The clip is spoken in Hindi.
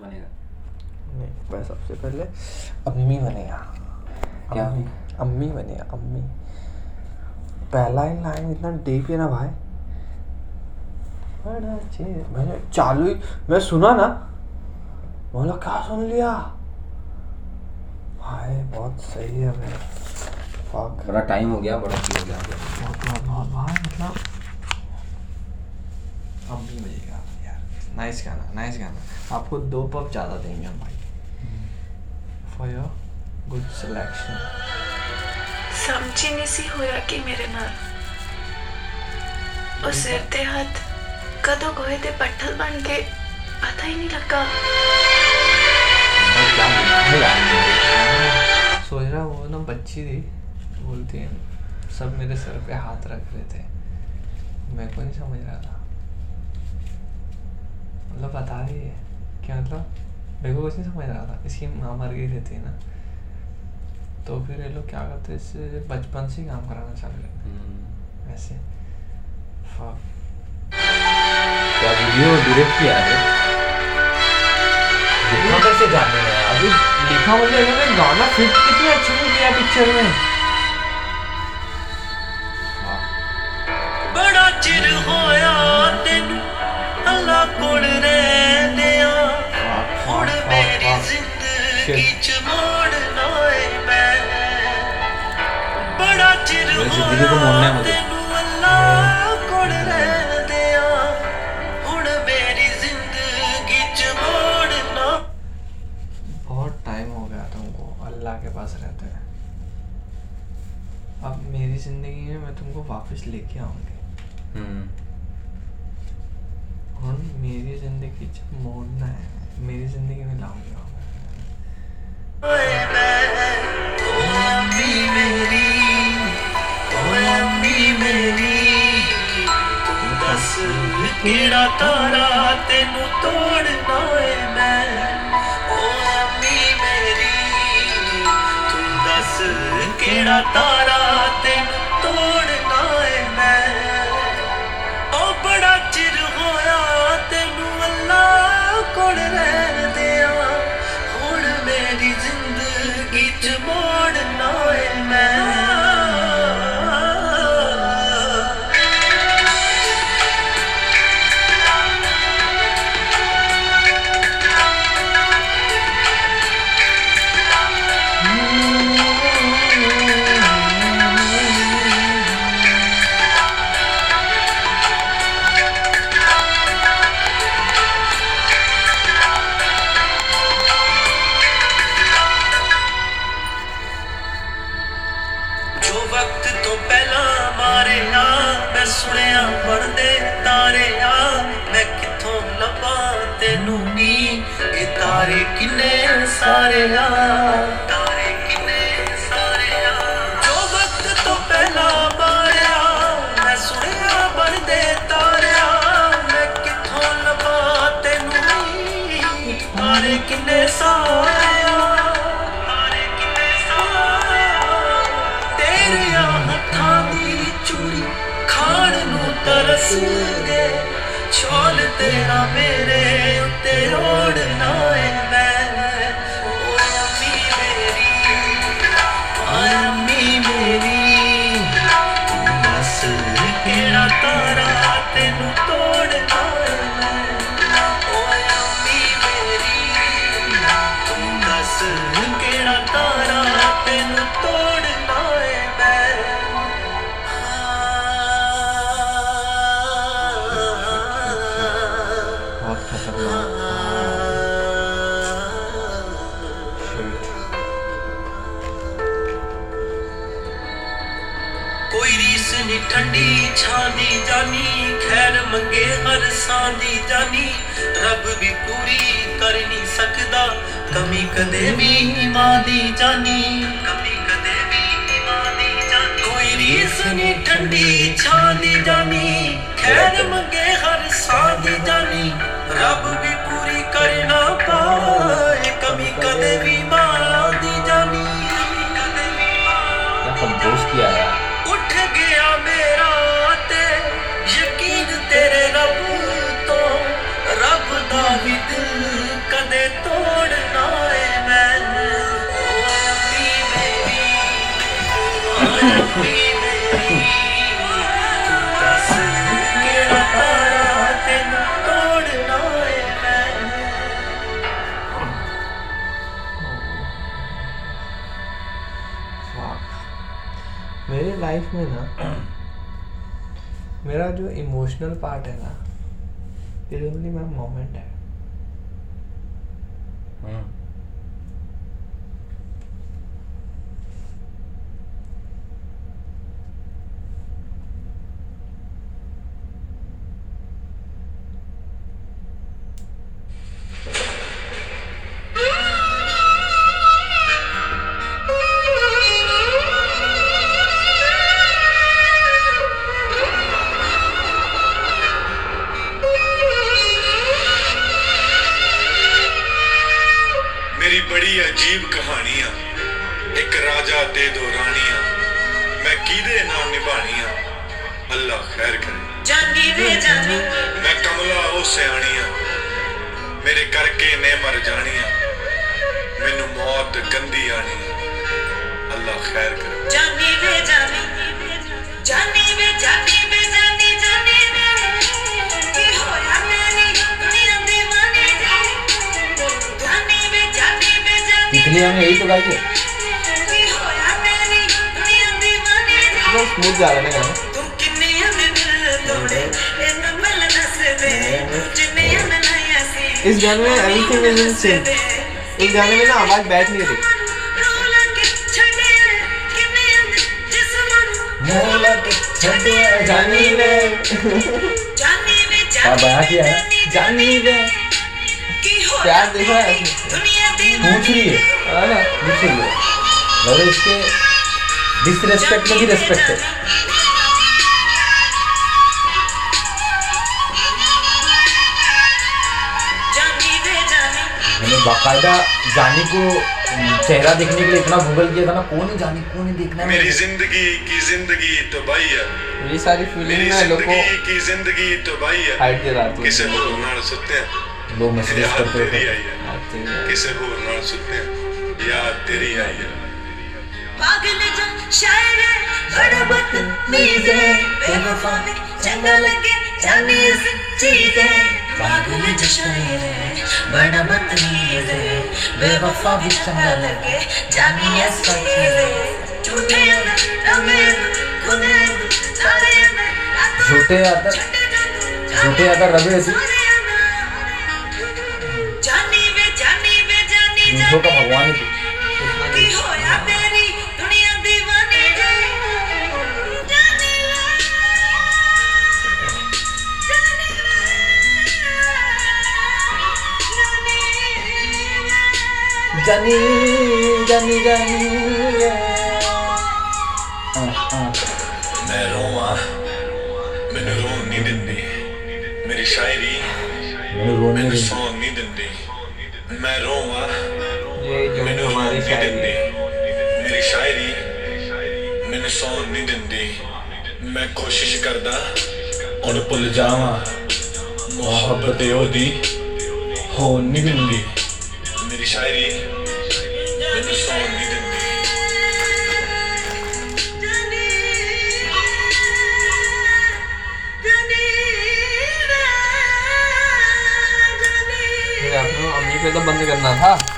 बनेगा। नहीं सबसे पहले अम्मी बनेगा। क्या? अम्मी बनेगा अम्मी। पहला ही लाइन इतना डीप है ना भाई। बड़ा चेर मैंने चालू ही मैं सुना ना बोला क्या सुन लिया? भाई बहुत सही है भाई। फक बड़ा टाइम हो गया बड़ा की हो गया। बहुत बहुत बहुत भाई मतलब अम्मी यार नाइस गाना नाइस गाना आपको दो पब ज़्यादा देंगे हम भाई फॉर योर गुड सिलेक्शन ਸਮਝੀ ਨਹੀਂ ਸੀ ਹੋਇਆ ਕਿ ਮੇਰੇ ਨਾਲ ਉਹ ਸਿਰ ਤੇ ਹੱਥ ਕਦੋਂ ਗੋਹੇ ਦੇ ਪੱਠਲ ਬਣ ਕੇ ਪਤਾ ਹੀ ਨਹੀਂ ਲੱਗਾ और क्या बोलना है यार सोच रहा वो ना बच्ची थी बोलती है सब मेरे सर पे हाथ रख रहे थे मैं को नहीं समझ रहा था मतलब बता रही है क्या मतलब? मेरे को कुछ नहीं समझ रहा था। इसकी माँ मर गई रहती है ना। तो फिर ये लोग क्या करते इससे बचपन से काम कराना चालू करते ऐसे हम्म। हाँ। क्या वीडियो डायरेक्ट किया है? लिखा कैसे में अभी लिखा इन्होंने गाना फिट कितने अच्छे से किया पिक्चर में। हाँ। बड़ा चिर पास रहता है। अब मेरी ज़िंदगी में मैं तुमको वापस लेके आऊँगी। हम्म। और मेरी ज़िंदगी जब मोड़ना है मेरी ज़िंदगी में लाऊँगा तेरा तारा तेनू तोड़ना है मैं। ਕਿਹੜਾ ਤਾਰਾ ਤੈਨੂੰ ਤੋੜਨਾ ਏ ਮੈਂ। ਓ ਬੜਾ ਚਿਰ ਹੋਇਆ ਤੈਨੂੰ ਅੱਲਾ ਕੋਲ ਰਹਿੰਦਿਆਂ। ਹੁਣ ਮੇਰੀ ਜ਼ਿੰਦਗੀ ਚ ਮੋੜਨਾ ਏ ਮੈਂ। ਸੁਣਿਆ ਬਣਦੇ ਤਾਰੇ ਆ। ਮੈਂ ਕਿੱਥੋਂ ਲੱਭਾਂ ਤੈਨੂੰ ਨੀ? ਇਹ ਤਾਰੇ ਕਿੰਨੇ ਸਾਰੇ ਆ। तेरा मेरे जानी ठंडी छानी जानी खैर मंगे हर सांदी जानी। रब भी पूरी कर नहीं सकता कमी कदे भी माँ दी जानी। कमी कदे भी माँ दी जानी। कोई रीस नहीं ठंडी छानी जानी खैर मंगे हर सांदी जानी। रब भी पूरी कर ना पाए कमी कदे भी माँ दी जानी। दोस्त किया है। ਉੱਠ ਗਿਆ ਮੇਰਾ लाइफ में ना मेरा जो इमोशनल पार्ट है ना ओनली मोमेंट है। ਬੜੀ ਅਜੀਬ ਕਹਾਣੀ ਆ ਇੱਕ ਰਾਜਾ ਦੇ ਦੋ ਰਾਣੀਆਂ। ਮੈਂ ਕਿਹਦੇ ਨਾਲ ਨਿਭਾਣੀਆਂ? ਅੱਲਾ ਖੈਰ ਕਰੇ। ਜਾਨੀ ਵੇ ਜਾਨੀ ਮੈਂ ਕਮਲਾ ਉਹ ਸਿਆਣੀਆਂ। ਮੇਰੇ ਕਰਕੇ ਨੇ ਮਰ ਜਾਣੀਆਂ। ਮੈਨੂੰ ਮੌਤ ਗੰਦੀ ਆਣੀ। ਅੱਲਾ ਖੈਰ ਕਰੇ। इसलिए हम यही तो गाए स्मूथ जा रहा है गाना इस गाने में एवरीथिंग इज़ इन सेम इस गाने में ना आवाज़ बैठ नहीं रही। जानी जानी है जानी है रही है। है ना इसीलिए मतलब इसके डिसरेस्पेक्ट में भी रेस्पेक्ट है। बाकायदा जानी को चेहरा देखने के लिए इतना गूगल किया था ना कौन है जानी कौन है देखना है? मेरी ज़िंदगी की ज़िंदगी तो भाई है। मेरी सारी फीलिंग में लोगों की ज़िंदगी तो भाई है। हाइट के रात किसे बोलना सुनते हैं? लोग मैसेज करते हैं। हाँ, किसे बोलना सुनते हैं? या तेरी आई पागल जा शायर है बड़बत मीज है। बेवफा में चंगा लगे जाने इस चीज़ है। पागल जा शायर है बड़ा मतमीज है। बेवफा भी चंगा लगे जाने इस चीज़ है। झूठे रमेश खुद है झूठे आता झूठे आता रमेश ईश्वर का भगवान है जनी मैं रोआ नहीं मेरी शायरी मैंने सॉन्ग नहीं दिंदी मैं रो ये मैंू हमारी शायरी मेरी शायरी मैंने सौन नहीं दी। मैं कोशिश करता उन भुल जावा। मोहब्बत ओदी हो नहीं मिलती मेरी शायरी मैंने सौन नहीं दिंदी आपने बंद करना था।